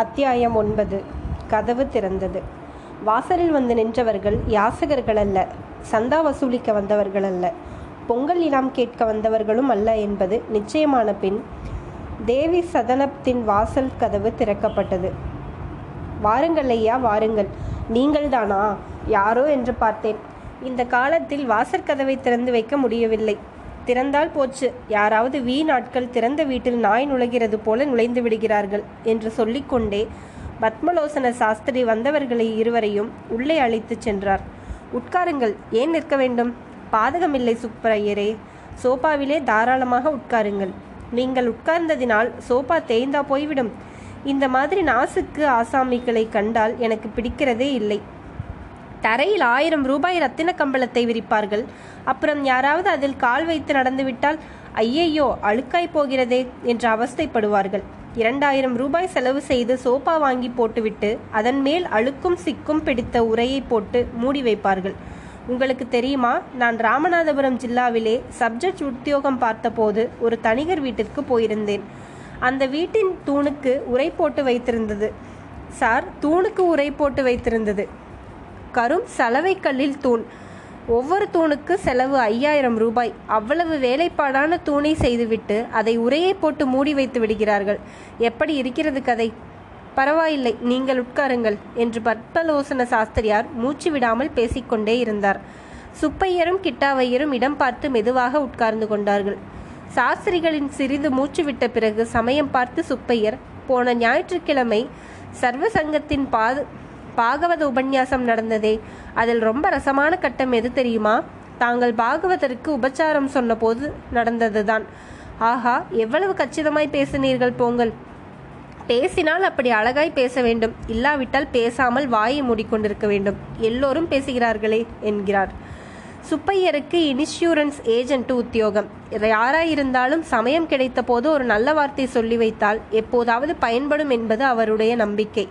அத்தியாயம் ஒன்பது. கதவு திறந்தது. வாசலில் வந்து நின்றவர்கள் யாசகர்கள் அல்ல சந்தா வசூலிக்க வந்தவர்கள் அல்ல பொங்கல் இனாம் கேட்க வந்தவர்களும் அல்ல என்பது நிச்சயமான பின் தேவி சதனத்தின் வாசல் கதவு திறக்கப்பட்டது. வாருங்கள் ஐயா வாருங்கள். நீங்கள்தானா யாரோ என்று பார்த்தேன். இந்த காலத்தில் வாசற்கதவை திறந்து வைக்க முடியவில்லை. திறந்தால் போச்சு. யாராவது வீ நாட்கள் திறந்த வீட்டில் நாய் நுழைகிறது போல நுழைந்து விடுகிறார்கள் என்று சொல்லிக்கொண்டே பத்மலோசன சாஸ்திரி வந்தவர்களை இருவரையும் உள்ளே அழைத்துச் சென்றார். உட்காருங்கள் ஏன் நிற்க வேண்டும்? பாதகமில்லை சுப்பரையரே சோபாவிலே தாராளமாக உட்காருங்கள். நீங்கள் உட்கார்ந்ததினால் சோபா தேய்ந்தா போய்விடும். இந்த மாதிரி நாசுக்கு ஆசாமிகளை கண்டால் எனக்கு பிடிக்கிறதே இல்லை. தரையில் ஆயிரம் ரூபாய் ரத்தின கம்பளத்தை விரிப்பார்கள். அப்புறம் யாராவது அதில் கால் வைத்து நடந்துவிட்டால் ஐயையோ அழுக்காய் போகிறதே என்று அவஸ்தைப்படுவார்கள். இரண்டாயிரம் ரூபாய் செலவு செய்து சோபா வாங்கி போட்டுவிட்டு அதன் மேல் அழுக்கும் சிக்கும் பிடித்த உரையை போட்டு மூடி வைப்பார்கள். உங்களுக்கு தெரியுமா நான் ராமநாதபுரம் ஜில்லாவிலே சப்ஜெக்ட் உத்தியோகம் பார்த்தபோது ஒரு தனிகர் வீட்டிற்கு போயிருந்தேன். அந்த வீட்டின் தூணுக்கு உரை போட்டு வைத்திருந்தது. சார் தூணுக்கு உரை போட்டு வைத்திருந்தது. கரும் சலவை கல்லில் தூண். ஒவ்வொரு தூணுக்கு செலவு ஐயாயிரம் ரூபாய். அவ்வளவு வேலைப்பாடான தூணை செய்துவிட்டு அதை உரையை போட்டு மூடி வைத்து விடுகிறார்கள். எப்படி இருக்கிறது கதை? பரவாயில்லை நீங்கள் உட்காருங்கள் என்று பற்பலோசன சாஸ்திரியார் மூச்சு விடாமல் பேசிக்கொண்டே இருந்தார். சுப்பையரும் கிட்டாவையரும் இடம் பார்த்து மெதுவாக உட்கார்ந்து கொண்டார்கள். சாஸ்திரிகளின் சிறிது மூச்சு விட்ட பிறகு சமயம் பார்த்து சுப்பையர் போன ஞாயிற்றுக்கிழமை சர்வ சங்கத்தின் பாது பாகவத உபன்யாசம் நடந்ததே. அதில் ரொம்ப ரசமான கட்டம் எது தெரியுமா? தாங்கள் பாகவதற்கு உபச்சாரம் சொன்னபோது நடந்ததுதான். ஆஹா எவ்வளவு கச்சிதமாய் பேசினீர்கள் போங்கள். பேசினால் அப்படி அழகாய் பேச வேண்டும். இல்லாவிட்டால் பேசாமல் வாயை மூடிக்கொண்டிருக்க வேண்டும். எல்லோரும் பேசுகிறார்களே என்கிறார். சுப்பையருக்கு இன்சூரன்ஸ் ஏஜென்ட் உத்தியோகம். யாராயிருந்தாலும் சமயம் கிடைத்த போது ஒரு நல்ல வார்த்தை சொல்லி வைத்தால் எப்போதாவது பயன்படும் என்பது அவருடைய நம்பிக்கை.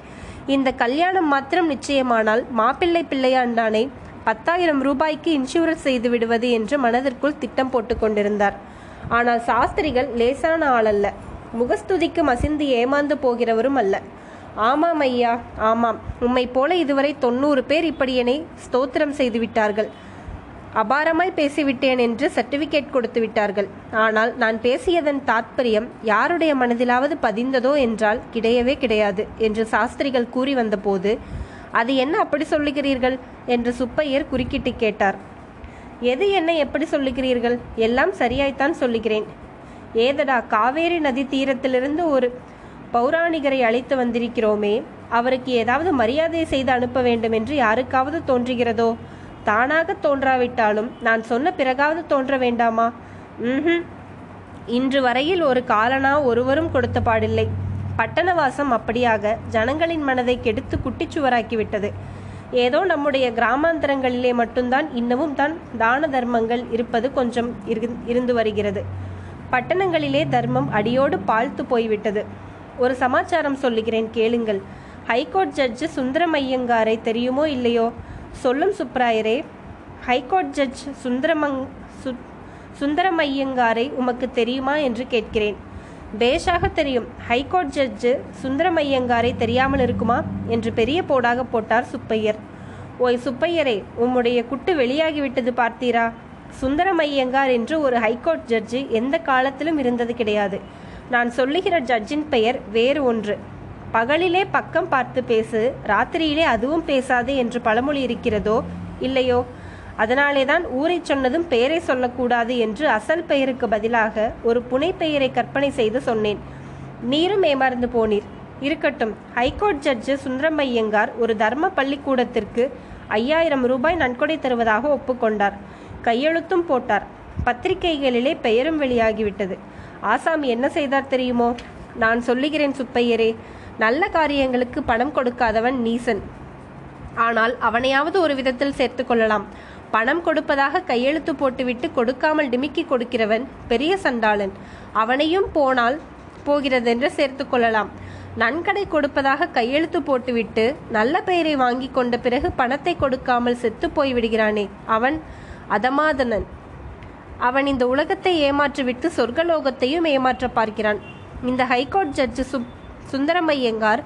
இந்த கல்யாணம் மாத்திரம் நிச்சயமானால் மாப்பிள்ளை பிள்ளையாண்டானை பத்தாயிரம் ரூபாய்க்கு இன்சூரன்ஸ் செய்து விடுவது என்று மனதிற்குள் திட்டம் போட்டு கொண்டிருந்தார். ஆனால் சாஸ்திரிகள் லேசான ஆள் அல்ல முகஸ்துதிக்கு மசிந்து ஏமாந்து போகிறவரும் அல்ல. ஆமாம் ஐயா ஆமாம். உம்மை போல இதுவரை தொண்ணூறு பேர் இப்படி என்னை ஸ்தோத்திரம் செய்து விட்டார்கள். அபாரமாய் பேசிவிட்டேன் என்று சர்டிபிகேட் கொடுத்து விட்டார்கள். ஆனால் நான் பேசியதன் தாத்பரியம் யாருடைய மனதிலாவது பதிந்ததோ என்றால் கிடையவே கிடையாது என்று சாஸ்திரிகள் கூறி வந்தபோது அது என்ன அப்படி சொல்லுகிறீர்கள்? என்று சுப்பையர் குறுக்கிட்டு கேட்டார். எது என்ன எப்படி சொல்லுகிறீர்கள்? எல்லாம் சரியாய்த்தான் சொல்லுகிறேன். ஏதடா காவேரி நதி தீரத்திலிருந்து ஒரு பௌராணிகரை அழைத்து வந்திருக்கிறோமே அவருக்கு ஏதாவது மரியாதை செய்து அனுப்ப வேண்டும் என்று யாருக்காவது தோன்றுகிறதோ தானாக தோன்றாவிட்டாலும் நான் சொன்ன பிறகாவது தோன்ற வேண்டாமா? ம் இன்று வரையில் ஒரு காலனா ஒருவரும் கொடுத்த பாடில்லை. பட்டணவாசம் அப்படியாக ஜனங்களின் மனதை கெடுத்து குட்டிச்சுவராக்கிவிட்டது. ஏதோ நம்முடைய கிராமாந்தரங்களிலே மட்டும்தான் இன்னமும் தான் தான தர்மங்கள் இருப்பது கொஞ்சம் இருந்து வருகிறது. பட்டணங்களிலே தர்மம் அடியோடு பாழ்த்து போய்விட்டது. ஒரு சமாச்சாரம் சொல்லுகிறேன் கேளுங்கள். ஹைகோர்ட் ஜட்ஜு சுந்தரமையங்காரை தெரியுமோ இல்லையோ? சொல்லும் சுப்ராயரே ஹைகோர்ட் ஜட்ஜ் சுந்தரமங் சு சுந்தரமையங்காரை உமக்கு தெரியுமா என்று கேட்கிறேன். பேஷாக தெரியும் ஹைகோர்ட் ஜட்ஜு சுந்தரமையங்காரை தெரியாமல் இருக்குமா என்று பெரிய போடாக போட்டார் சுப்பையர். ஓய் சுப்பையரே உம்முடைய குட்டு வெளியாகிவிட்டது பார்த்தீரா? சுந்தரமையங்கார் என்று ஒரு ஹைகோர்ட் ஜட்ஜு எந்த காலத்திலும் இருந்தது கிடையாது. நான் சொல்லுகிற ஜட்ஜின் பெயர் வேறு ஒன்று. பகலிலே பக்கம் பார்த்து பேசு ராத்திரியிலே அதுவும் பேசாது என்று பழமொழி இருக்கிறதோ இல்லையோ? அதனாலே தான் ஊரை சொன்னதும் பெயரை சொல்லக்கூடாது என்று அசல் பெயருக்கு பதிலாக ஒரு புனை பெயரை கற்பனை செய்து சொன்னேன். நீரும் ஏமாறந்து போனீர். இருக்கட்டும் ஹைகோர்ட் ஜட்ஜு சுந்தரமையங்கார் ஒரு தர்ம பள்ளிக்கூடத்திற்கு ஐயாயிரம் ரூபாய் நன்கொடை தருவதாக ஒப்புக்கொண்டார். கையெழுத்தும் போட்டார். பத்திரிகைகளிலே பெயரும் வெளியாகிவிட்டது. ஆசாமி என்ன செய்தார் தெரியுமோ? நான் சொல்லுகிறேன் சுப்பையரே. நல்ல காரியங்களுக்கு பணம் கொடுக்காதவன் நீசன். ஆனால் அவனையாவது ஒரு விதத்தில் சேர்த்து கொள்ளலாம். பணம் கொடுப்பதாக கையெழுத்து போட்டுவிட்டு கொடுக்காமல் டிமிக்கி கொடுக்கிறவன் பெரிய சண்டாளன். அவனையும் போனால் போகிறதென்று சேர்த்து கொள்ளலாம். நன்கடை கொடுப்பதாக கையெழுத்து போட்டுவிட்டு நல்ல பெயரை வாங்கி கொண்ட பிறகு பணத்தை கொடுக்காமல் செத்து போய் விடுகிறானே அவன் அதமாதனன். அவன் இந்த உலகத்தை ஏமாற்றிவிட்டு சொர்க்கலோகத்தையும் ஏமாற்ற பார்க்கிறான். இந்த ஹைகோர்ட் ஜட்ஜு சுப் சுந்தரமையங்கார்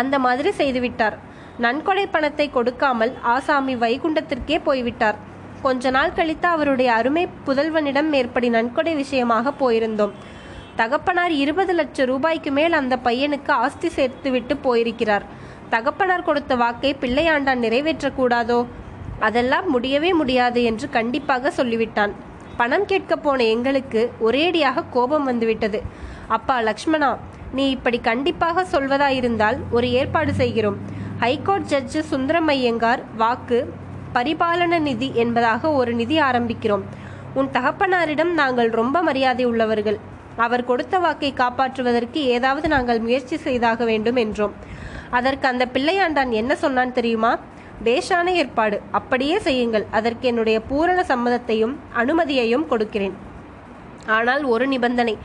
அந்த மாதிரி செய்துவிட்டார். நன்கொடை பணத்தை கொடுக்காமல் ஆசாமி வைகுண்டத்திற்கே போய்விட்டார். கொஞ்ச நாள் கழித்து அவருடைய அருமை புதல்வனிடம் மேற்படி நன்கொடை விஷயமாக போயிருந்தோம். தகப்பனார் இருபது லட்சம் ரூபாய்க்கு மேல் அந்த பையனுக்கு ஆஸ்தி சேர்த்துவிட்டு போயிருக்கிறார். தகப்பனார் கொடுத்த வாக்கை பிள்ளையாண்டான் நிறைவேற்றக்கூடாதோ அதெல்லாம் முடியவே முடியாது என்று கண்டிப்பாக சொல்லிவிட்டான். பணம் கேட்க போன எங்களுக்கு ஒரேடியாக கோபம் வந்துவிட்டது. அப்பா லக்ஷ்மணா நீ இப்படி கண்டிப்பாக சொல்வதாயிருந்தால் ஒரு ஏற்பாடு செய்கிறோம். ஹைகோர்ட் ஜட்ஜு சுந்தரமையங்கார் வாக்கு பரிபாலன நிதி என்பதாக ஒரு நிதி ஆரம்பிக்கிறோம். உன் தகப்பனாரிடம் நாங்கள் ரொம்ப மரியாதை உள்ளவர்கள். அவர் கொடுத்த வாக்கை காப்பாற்றுவதற்கு ஏதாவது நாங்கள் முயற்சி செய்தாக வேண்டும் என்றோம். அதற்கு அந்த பிள்ளையாண்டான் என்ன சொன்னான் தெரியுமா? பேஷான ஏற்பாடு. அப்படியே செய்யுங்கள். அதற்கு என்னுடைய பூரண சம்மதத்தையும் அனுமதியையும் கொடுக்கிறேன். ஆனால் ஒரு நிபந்தனை.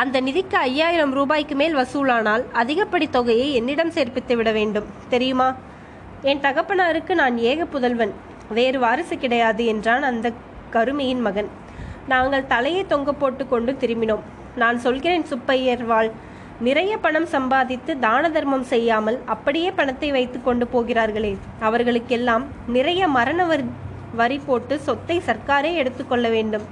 அந்த நிதிக்கு ஐயாயிரம் ரூபாய்க்கு மேல் வசூலானால் அதிகப்படி தொகையை என்னிடம் சேர்ப்பித்து விட வேண்டும். தெரியுமா? என் தகப்பனாருக்கு நான் ஏக புதல்வன். வேறு வாரிசு கிடையாது என்றான் அந்த கருமையின் மகன். நாங்கள் தலையை தொங்க போட்டு கொண்டு திரும்பினோம். நான் சொல்கிறேன் சுப்பையர்வாள் நிறைய பணம் சம்பாதித்து தான தர்மம் செய்யாமல் அப்படியே பணத்தை வைத்து கொண்டு போகிறார்களே. அவர்களுக்கெல்லாம் நிறைய மரண வரி வரி போட்டு சொத்தை சர்க்காரே எடுத்துக்கொள்ள வேண்டும்.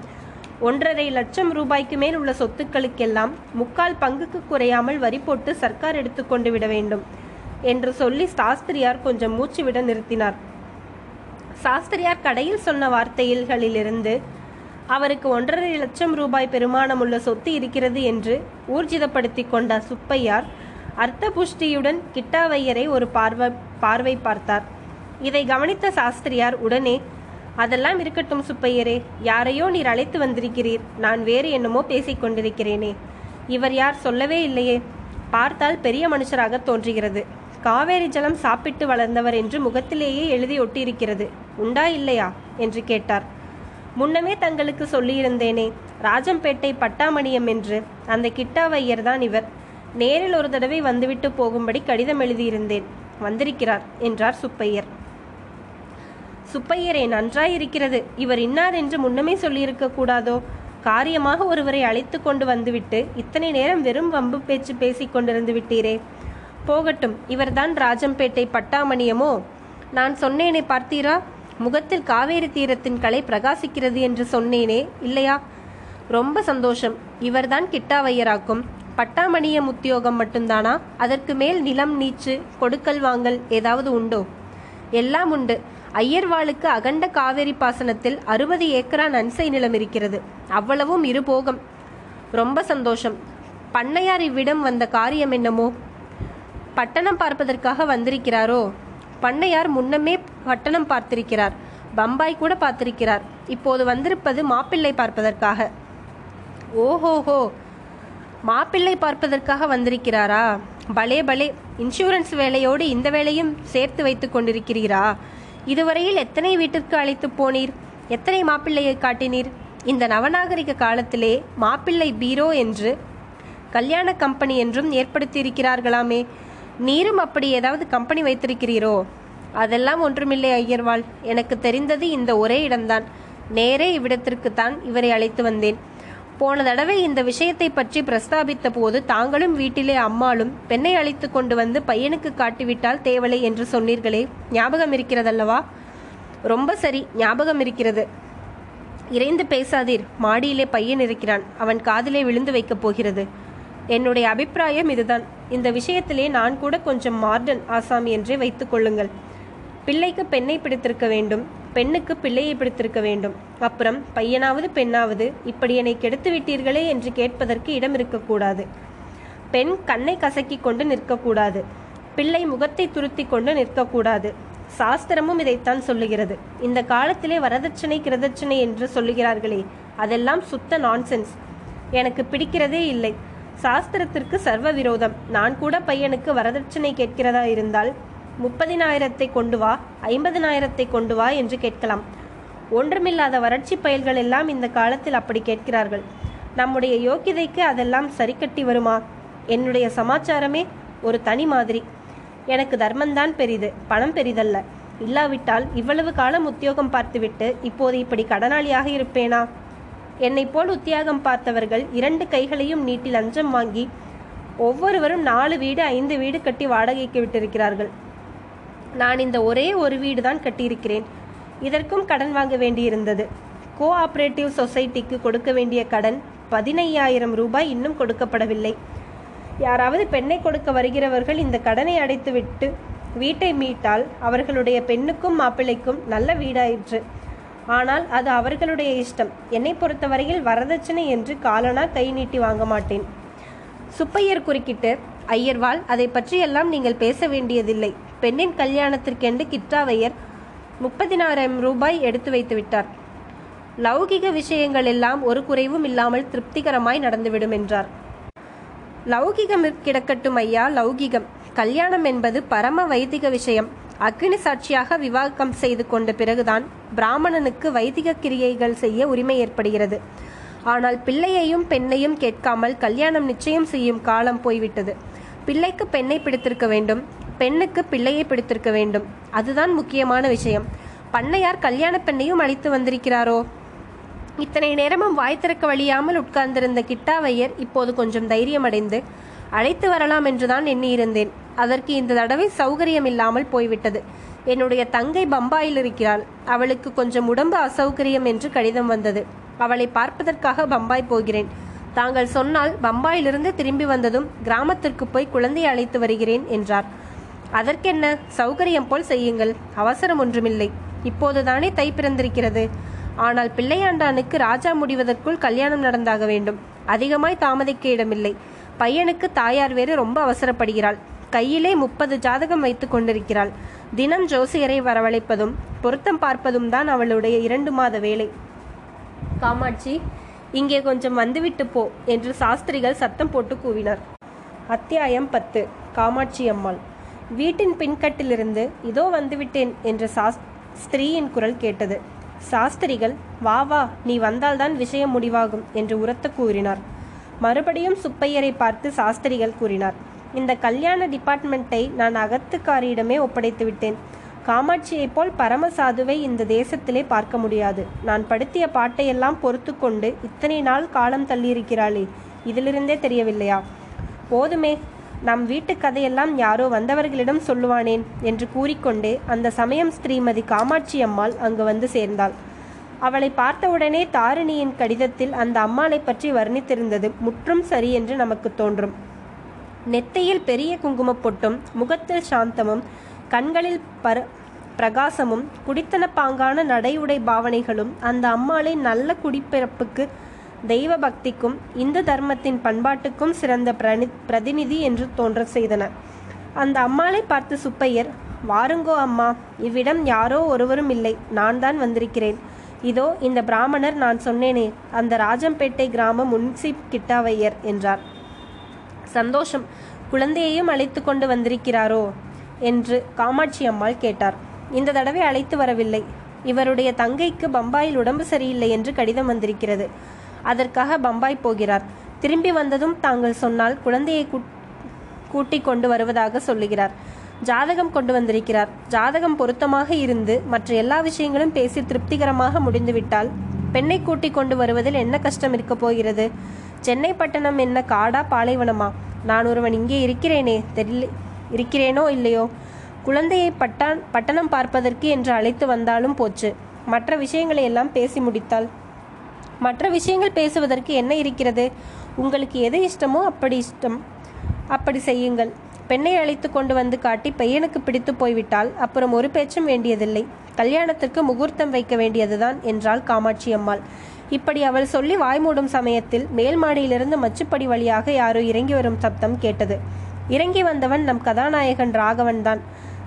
ஒன்றரை லட்சம் ரூபாய்க்கு மேல் உள்ள சொத்துக்களுக்கெல்லாம் முக்கால் பங்குக்கு குறையாமல் வரி போட்டு சர்க்கார் எடுத்துக்கொண்டு விட வேண்டும் என்று சொல்லி சாஸ்திரியார் கொஞ்சம் மூச்சு விட நிறுத்தினார். சாஸ்திரியார் கடையில் சொன்ன வார்த்தைகளிலிருந்து அவருக்கு ஒன்றரை லட்சம் ரூபாய் பெருமானமுள்ள சொத்து இருக்கிறது என்று ஊர்ஜிதப்படுத்தி கொண்ட சுப்பையார் அர்த்த புஷ்டியுடன் கிட்டாவையரை ஒரு பார்வை பார்வை பார்த்தார். இதை கவனித்த சாஸ்திரியார் உடனே அதெல்லாம் இருக்கட்டும் சுப்பையரே. யாரையோ நீர் அழைத்து வந்திருக்கிறீர். நான் வேறு என்னமோ பேசிக் கொண்டிருக்கிறேனே. இவர் யார் சொல்லவே இல்லையே. பார்த்தால் பெரிய மனுஷராக தோன்றுகிறது. காவேரி ஜலம் சாப்பிட்டு வளர்ந்தவர் என்று முகத்திலேயே எழுதி ஒட்டியிருக்கிறது. உண்டா இல்லையா? என்று கேட்டார். முன்னமே தங்களுக்கு சொல்லியிருந்தேனே. ராஜம்பேட்டை பட்டாமணியம் என்று. அந்த கிட்டாவையர் தான் இவர். நேரில் ஒரு தடவை வந்துவிட்டு போகும்படி கடிதம் எழுதியிருந்தேன். வந்திருக்கிறார் என்றார் சுப்பையர். சுப்பையரே நன்றாயிருக்கிறது. இவர் இன்னார் என்று முன்னமே சொல்லியிருக்க கூடாதோ? காரியமாக ஒருவரை அழைத்து கொண்டு வந்துவிட்டு இத்தனை நேரம் வெறும் வம்பு பேச்சு பேசிக் கொண்டிருந்து விட்டீரே. போகட்டும் இவர்தான் ராஜம்பேட்டை பட்டாமணியமோ? நான் சொன்னேனே பார்த்தீரா? முகத்தில் காவேரி தீரத்தின் கலை பிரகாசிக்கிறது என்று சொன்னேனே இல்லையா? ரொம்ப சந்தோஷம். இவர்தான் கிட்டாவையராக்கும். பட்டாமணியம் உத்தியோகம் மட்டும்தானா? அதற்கு மேல் நிலம் நீச்சு கொடுக்கல் வாங்கல் ஏதாவது உண்டோ? எல்லாம் உண்டு. ஐயர்வாளுக்கு அகண்ட காவேரி பாசனத்தில் அறுபது ஏக்கரா நன்சை நிலம் இருக்கிறது. அவ்வளவும் இருபோகம். ரொம்ப சந்தோஷம். பண்ணையார் இவ்விடம் வந்த காரியம் என்னமோ? பட்டணம் பார்ப்பதற்காக வந்திருக்கிறாரோ? பண்ணையார் முன்னமே பட்டணம் பார்த்திருக்கிறார். பம்பாய் கூட பார்த்திருக்கிறார். இப்போது வந்திருப்பது மாப்பிள்ளை பார்ப்பதற்காக. ஓஹோஹோ! மாப்பிள்ளை பார்ப்பதற்காக வந்திருக்கிறாரா? பலே பலே இன்சூரன்ஸ் வேலையோடு இந்த வேலையும் சேர்த்து வைத்துக் கொண்டிருக்கிறீரா? இதுவரையில் எத்தனை வீட்டிற்கு அழைத்து போனீர்? எத்தனை மாப்பிள்ளையை காட்டினீர்? இந்த நவநாகரிக காலத்திலே மாப்பிள்ளை பீரோ என்று கல்யாண கம்பெனி என்றும் ஏற்படுத்தியிருக்கிறார்களாமே. நீரும் அப்படி ஏதாவது கம்பெனி வைத்திருக்கிறீரோ? அதெல்லாம் ஒன்றுமில்லை ஐயர்வாள். எனக்கு தெரிந்தது இந்த ஒரே இடம்தான். நேரே இவ்விடத்திற்குத்தான் இவரை அழைத்து வந்தேன். போன தடவை இந்த விஷயத்தை பற்றி பிரஸ்தாபித்த போது தாங்களும் வீட்டிலே அம்மாளும் பெண்ணை அழைத்து கொண்டு வந்து பையனுக்கு காட்டிவிட்டால் தேவலை என்று சொன்னீர்களே. ஞாபகம் இருக்கிறதல்லவா? ரொம்ப சரி ஞாபகம் இருக்கிறது. இறைந்து பேசாதீர் மாடியிலே பையன் இருக்கிறான் அவன் காதிலே விழுந்து வைக்கப் போகிறது. என்னுடைய அபிப்பிராயம் இதுதான். இந்த விஷயத்திலே நான் கூட கொஞ்சம் மார்டன் ஆசாமி என்றே வைத்துக் கொள்ளுங்கள். பிள்ளைக்கு பெண்ணை பிடித்திருக்க வேண்டும். பெண்ணுக்கு பிள்ளையை பிடித்திருக்க வேண்டும். அப்புறம் பையனாவது பெண்ணாவது இப்படி என்னை கெடுத்து விட்டீர்களே என்று கேட்பதற்கு இடம் இருக்கக்கூடாது. பெண் கண்ணை கசக்கி கொண்டு நிற்கக்கூடாது. பிள்ளை முகத்தை துருத்தி கொண்டு நிற்கக்கூடாது. சாஸ்திரமும் இதைத்தான் சொல்லுகிறது. இந்த காலத்திலே வரதட்சணை கிரதட்சணை என்று சொல்லுகிறார்களே அதெல்லாம் சுத்த நான்சென்ஸ். எனக்கு பிடிக்கிறதே இல்லை. சாஸ்திரத்திற்கு சர்வ விரோதம். நான் கூட பையனுக்கு வரதட்சணை கேட்கிறதா இருந்தால் முப்பதினாயிரத்தை கொண்டு வா ஐம்பதினாயிரத்தை கொண்டு வா என்று கேட்கலாம். ஒன்றுமில்லாத வறட்சி பயல்கள் எல்லாம் இந்த காலத்தில் அப்படி கேட்கிறார்கள். நம்முடைய யோக்கியதைக்கு அதெல்லாம் சரி கட்டி வருமா? என்னுடைய சமாச்சாரமே ஒரு தனி மாதிரி. எனக்கு தர்மந்தான் பெரிது பணம் பெரிதல்ல. இல்லாவிட்டால் இவ்வளவு காலம் உத்தியோகம் பார்த்துவிட்டு இப்போது இப்படி கடனாளியாக இருப்பேனா? என்னை போல் உத்தியோகம் பார்த்தவர்கள் இரண்டு கைகளையும் நீட்டி லஞ்சம் வாங்கி ஒவ்வொருவரும் நாலு வீடு ஐந்து வீடு கட்டி வாடகைக்கு விட்டிருக்கிறார்கள். நான் இந்த ஒரே ஒரு வீடு தான் கட்டியிருக்கிறேன். இதற்கும் கடன் வாங்க வேண்டியிருந்தது. கோஆபரேட்டிவ் சொசைட்டிக்கு கொடுக்க வேண்டிய கடன் பதினையாயிரம் ரூபாய் இன்னும் கொடுக்கப்படவில்லை. யாராவது பெண்ணை கொடுக்க வருகிறவர்கள் இந்த கடனை அடைத்துவிட்டு வீட்டை மீட்டால் அவர்களுடைய பெண்ணுக்கும் மாப்பிள்ளைக்கும் நல்ல வீடாயிற்று. ஆனால் அது அவர்களுடைய இஷ்டம். என்னை பொறுத்தவரையில் வரதட்சணை என்று காலனா கை நீட்டி வாங்க மாட்டேன். சுப்பையர் குறுக்கிட்டு ஐயர்வாள் அதை பற்றியெல்லாம் நீங்கள் பேச வேண்டியதில்லை. பெண்ணின் கல்யாணத்திற்கென்று கிட்டாவையர் முப்பதினாயிரம் ரூபாய் எடுத்து வைத்து விட்டார். லௌகிக விஷயங்கள் எல்லாம் ஒரு குறைவும் இல்லாமல் திருப்திகரமாய் நடந்துவிடும் என்றார். லௌகிகம் கிடக்கட்டும் ஐயா லௌகிகம். கல்யாணம் என்பது பரம வைதிக விஷயம். அக்னி சாட்சியாக விவாகம் செய்து கொண்ட பிறகுதான் பிராமணனுக்கு வைதிக கிரியைகள் செய்ய உரிமை ஏற்படுகிறது. ஆனால் பிள்ளையையும் பெண்ணையும் கேட்காமல் கல்யாணம் நிச்சயம் செய்யும் காலம் போய்விட்டது. பிள்ளைக்கு பெண்ணை பிடித்திருக்க வேண்டும். பெண்ணுக்கு பிள்ளையை பிடித்திருக்க வேண்டும். அதுதான் முக்கியமான விஷயம். பண்ணையார் கல்யாண பெண்ணையும் அழைத்து வந்திருக்கிறாரோ? இத்தனை நேரமும் வாய் திறக்க வழியாமல் உட்கார்ந்திருந்த கிட்டாவையர் இப்போது கொஞ்சம் தைரியமடைந்து அழைத்து வரலாம் என்றுதான் எண்ணியிருந்தேன். அதற்கு இந்த தடவை சௌகரியம் இல்லாமல் போய்விட்டது. என்னுடைய தங்கை பம்பாயில் இருக்கிறாள். அவளுக்கு கொஞ்சம் உடம்பு அசௌகரியம் என்று கடிதம் வந்தது. அவளை பார்ப்பதற்காக பம்பாய் போகிறேன். தாங்கள் சொன்னால் பம்பாயிலிருந்து திரும்பி வந்ததும் கிராமத்திற்கு போய் குழந்தையை அழைத்து வருகிறேன் என்றார். அதற்கென்ன சௌகரியம் போல் செய்யுங்கள். அவசரம் ஒன்றுமில்லை. இப்போதுதானே தை பிறந்திருக்கிறது. ஆனால் பிள்ளையாண்டானுக்கு ராஜா முடிவதற்குள் கல்யாணம் நடந்தாக வேண்டும். அதிகமாய் தாமதிக்க இடமில்லை. பையனுக்கு தாயார் வேறு ரொம்ப அவசரப்படுகிறாள். கையிலே முப்பது ஜாதகம் வைத்து கொண்டிருக்கிறாள். தினம் ஜோசியரை வரவழைப்பதும் பொருத்தம் பார்ப்பதும் தான் அவளுடைய இரண்டு மாத வேலை. காமாட்சி இங்கே கொஞ்சம் வந்துவிட்டு போ என்று சாஸ்திரிகள் சத்தம் போட்டு கூவினார். அத்தியாயம் பத்து. காமாட்சி அம்மாள். வீட்டின் பின்கட்டிலிருந்து இதோ வந்துவிட்டேன் என்ற சாஸ் ஸ்திரீயின் குரல் கேட்டது. சாஸ்திரிகள் வா வா நீ வந்தால்தான் விஷயம் முடிவாகும் என்று உரத்த கூறினார். மறுபடியும் சுப்பையரை பார்த்து சாஸ்திரிகள் கூறினார் இந்த கல்யாண டிபார்ட்மெண்ட்டை நான் அகத்துக்காரியிடமே ஒப்படைத்து விட்டேன். காமாட்சியைப் போல் பரமசாதுவை இந்த தேசத்திலே பார்க்க முடியாது. நான் படுத்திய பாட்டையெல்லாம் பொறுத்து கொண்டு இத்தனை நாள் காலம் தள்ளியிருக்கிறாளே இதிலிருந்தே தெரியவில்லையா? போதுமே நம் வீட்டு கதையெல்லாம் யாரோ வந்தவர்களிடம் சொல்லுவானேன் என்று கூறிக்கொண்டே அந்த சமயம் ஸ்ரீமதி காமாட்சி அம்மாள் அங்கு வந்து சேர்ந்தாள். அவளை பார்த்தவுடனே தாரிணியின் கடிதத்தில் அந்த அம்மாளை பற்றி வர்ணித்திருந்தது முற்றும் சரி என்று நமக்கு தோன்றும். நெத்தையில் பெரிய குங்குமப் பொட்டும் முகத்தில் சாந்தமும் கண்களில் பர பிரகாசமும் குடித்தன பாங்கான நடையுடை பாவனைகளும் அந்த அம்மாளை நல்ல குடிப்பிறப்புக்கு தெய்வ பக்திக்கும் இந்து தர்மத்தின் பண்பாட்டுக்கும் சிறந்த பிரணி பிரதிநிதி என்று தோன்ற செய்தன. அந்த அம்மாளை பார்த்து சுப்பையர் வாருங்கோ அம்மா இவ்விடம் யாரோ ஒருவரும் இல்லை நான் தான் வந்திருக்கிறேன். இதோ இந்த பிராமணர் நான் சொன்னேனே அந்த ராஜம்பேட்டை கிராம முன்சிப் கிட்டாவையர் என்றார். சந்தோஷம் குழந்தையையும் அழைத்து கொண்டு வந்திருக்கிறாரோ? என்று காமாட்சி அம்மாள் கேட்டார். இந்த தடவை அழைத்து வரவில்லை. இவருடைய தங்கைக்கு பம்பாயில் உடம்பு சரியில்லை என்று கடிதம் வந்திருக்கிறது. அதற்காக பம்பாய் போகிறார். திரும்பி வந்ததும் தாங்கள் சொன்னால் குழந்தையை கூட்டிக் கொண்டு வருவதாக சொல்லுகிறார். ஜாதகம் கொண்டு வந்திருக்கிறார். ஜாதகம் பொருத்தமாக இருந்து மற்ற எல்லா விஷயங்களும் பேசி திருப்திகரமாக முடிந்துவிட்டால் பெண்ணை கூட்டிக் கொண்டு வருவதில் என்ன கஷ்டம் இருக்கப் போகிறது? சென்னை பட்டணம் என்ன காடா பாலைவனமா? நான் ஒருவன் இங்கே இருக்கிறேனே தெரியல இருக்கிறேனோ இல்லையோ? குழந்தையை பட்டான் பட்டணம் பார்ப்பதற்கு என்று அழைத்து வந்தாலும் போச்சு. மற்ற விஷயங்களை எல்லாம் பேசி முடித்தால் மற்ற விஷயங்கள் பேசுவதற்கு என்ன இருக்கிறது? உங்களுக்கு எது இஷ்டமோ அப்படி இஷ்டம். அப்படி செய்யுங்கள். பெண்ணை அழைத்து கொண்டு வந்து காட்டி பையனுக்கு பிடித்து போய்விட்டால் அப்புறம் ஒரு பேச்சும் வேண்டியதில்லை. கல்யாணத்திற்கு முகூர்த்தம் வைக்க வேண்டியதுதான் என்றாள் காமாட்சி அம்மாள். இப்படி அவள் சொல்லி வாய்மூடும் சமயத்தில் மேல் மாடியிலிருந்து மச்சுப்படி வழியாக யாரோ இறங்கி வரும் சப்தம் கேட்டது. இறங்கி வந்தவன் நம் கதாநாயகன் ராகவன் தான்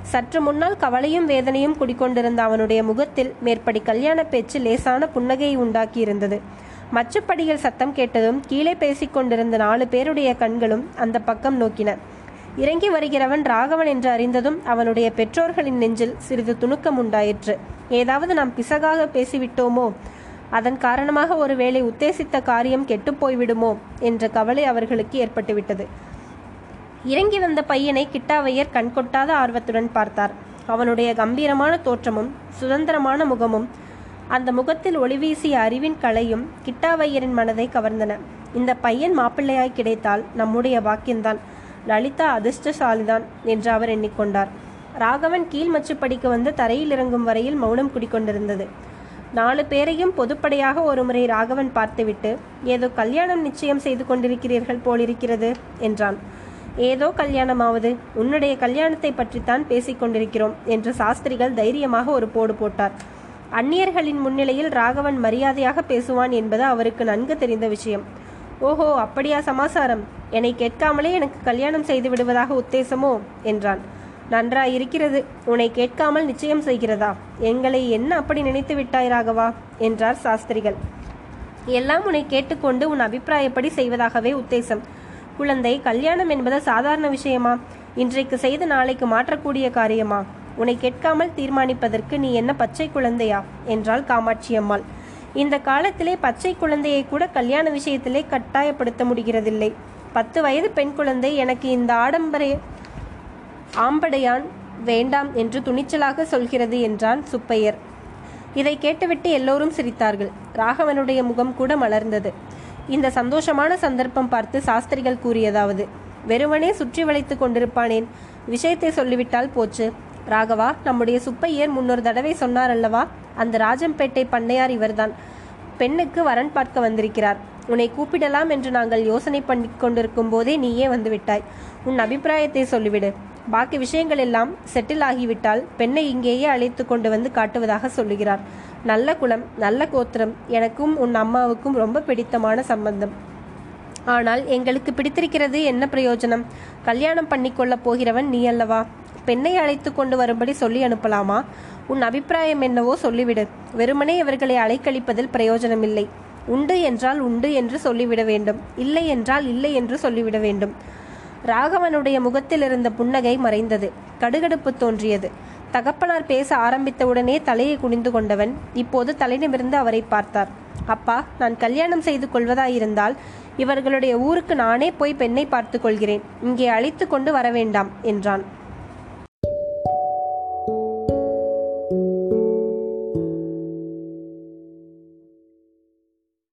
சற்று முன்னால் கவலையும் வேதனையும் குடிக்கொண்டிருந்த அவனுடைய முகத்தில் மேற்படி கல்யாண பேச்சு லேசான புன்னகையை உண்டாக்கியிருந்தது. மச்சுப்படிகள் சத்தம் கேட்டதும் கீழே பேசிக் கொண்டிருந்த நாலு பேருடைய கண்களும் அந்த பக்கம் நோக்கின. இறங்கி வருகிறவன் ராகவன் என்று அறிந்ததும் அவனுடைய பெற்றோர்களின் நெஞ்சில் சிறிது துணுக்கம் உண்டாயிற்று. ஏதாவது நாம் பிசகாக பேசிவிட்டோமோ? அதன் காரணமாக ஒருவேளை உத்தேசித்த காரியம் கெட்டுப்போய்விடுமோ என்ற கவலை அவர்களுக்கு ஏற்பட்டுவிட்டது. இறங்கி வந்த பையனை கிட்டாவையர் கண்கொட்டாத ஆர்வத்துடன் பார்த்தார். அவனுடைய கம்பீரமான தோற்றமும் சுதந்திரமான முகமும் அந்த முகத்தில் ஒளிவீசிய அறிவின் கலையும் கிட்டாவையரின் மனதை கவர்ந்தன. இந்த பையன் மாப்பிள்ளையாய் கிடைத்தால் நம்முடைய பாக்கியம்தான். லலிதா அதிர்ஷ்டசாலிதான் என்று அவர் எண்ணிக்கொண்டார். ராகவன் கீழ் மச்சுப்படிக்கு வந்து தரையில் இறங்கும் வரையில் மௌனம் குடிக்கொண்டிருந்தது. நாலு பேரையும் பொதுப்படையாக ஒருமுறை ராகவன் பார்த்துவிட்டு ஏதோ கல்யாணம் நிச்சயம் செய்து கொண்டிருக்கிறீர்கள் போலிருக்கிறது என்றான். ஏதோ கல்யாணமாவது உன்னுடைய கல்யாணத்தை பற்றித்தான் பேசிக்கொண்டிருக்கிறோம் என்று சாஸ்திரிகள் தைரியமாக ஒரு போடு போட்டார். அந்நியர்களின் முன்னிலையில் ராகவன் மரியாதையாக பேசுவான் என்பது அவருக்கு நன்கு தெரிந்த விஷயம். ஓஹோ அப்படியா சமாசாரம்? என்னை கேட்காமலே எனக்கு கல்யாணம் செய்து விடுவதாக உத்தேசமோ? என்றான். நன்றாயிருக்கிறது. உன்னை கேட்காமல் நிச்சயம் செய்கிறதா? எங்களை என்ன அப்படி நினைத்து விட்டாய் ராகவா? என்றார் சாஸ்திரிகள். எல்லாம் உன்னை கேட்டுக்கொண்டு உன் அபிப்பிராயப்படி செய்வதாகவே உத்தேசம். குழந்தை கல்யாணம் என்பது சாதாரண விஷயமா? இன்றைக்கு செய்து நாளைக்கு மாற்றக்கூடிய காரியமா? உன்னை கேட்காமல் தீர்மானிப்பதற்கு நீ என்ன பச்சை குழந்தையா? என்றாள் காமாட்சி அம்மாள். இந்த காலத்திலே பச்சை குழந்தையை கூட கல்யாண விஷயத்திலே கட்டாயப்படுத்த முடிகிறதில்லை. பத்து வயது பெண் குழந்தை எனக்கு இந்த ஆடம்பர ஆம்படையான் வேண்டாம் என்று துணிச்சலாக சொல்கிறது என்றான் சுப்பையர். இதை கேட்டுவிட்டு எல்லோரும் சிரித்தார்கள். ராகவனுடைய முகம் கூட மலர்ந்தது. இந்த சந்தோஷமான சந்தர்ப்பம் பார்த்து சாஸ்திரிகள் கூறியதாவது வெறுவனே சுற்றி வளைத்து கொண்டிருப்பானேன்? விஷயத்தை சொல்லிவிட்டால் போச்சு. ராகவா நம்முடைய சுப்பையர் முன்னொரு தடவை சொன்னார் அல்லவா? அந்த ராஜம்பேட்டை பண்ணையார் இவர்தான். பெண்ணுக்கு வரன் பார்க்க வந்திருக்கிறார். உன்னை கூப்பிடலாம் என்று நாங்கள் யோசனை பண்ணி கொண்டிருக்கும் போதே நீயே வந்து விட்டாய் உன் அபிப்பிராயத்தை சொல்லிவிடு. பாக்கி விஷயங்கள் எல்லாம் செட்டில் ஆகிவிட்டால் பெண்ணை இங்கேயே அழைத்து கொண்டு வந்து காட்டுவதாக சொல்லுகிறார். நல்ல குலம் நல்ல கோத்திரம் எனக்கும் உன் அம்மாவுக்கும் ரொம்ப பிடித்தமான சம்பந்தம். ஆனால் எங்களுக்கு பிடித்திருக்கிறது என்ன பிரயோஜனம்? கல்யாணம் பண்ணிக்கொள்ளப் போகிறவன் நீ அல்லவா? பெண்ணை அழைத்து கொண்டு வரும்படி சொல்லி அனுப்பலாமா? உன் அபிப்பிராயம் என்னவோ சொல்லிவிடு. வெறுமனே இவர்களை அலைக்கழிப்பதில் பிரயோஜனமில்லை. உண்டு என்றால் உண்டு என்று சொல்லிவிட வேண்டும். இல்லை என்றால் இல்லை என்று சொல்லிவிட வேண்டும். ராகவனுடைய முகத்தில் இருந்த புன்னகை மறைந்தது. கடுகடுப்பு தோன்றியது. தகப்பனார் பேச ஆரம்பித்தவுடனே தலையை குனிந்து கொண்டவன் இப்போது தலையிடமிருந்து அவரை பார்த்தார். அப்பா நான் கல்யாணம் செய்து கொள்வதாயிருந்தால் இவர்களுடைய ஊருக்கு நானே போய் பெண்ணை பார்த்து கொள்கிறேன். இங்கே அழைத்து கொண்டு வர வேண்டாம் என்றான்.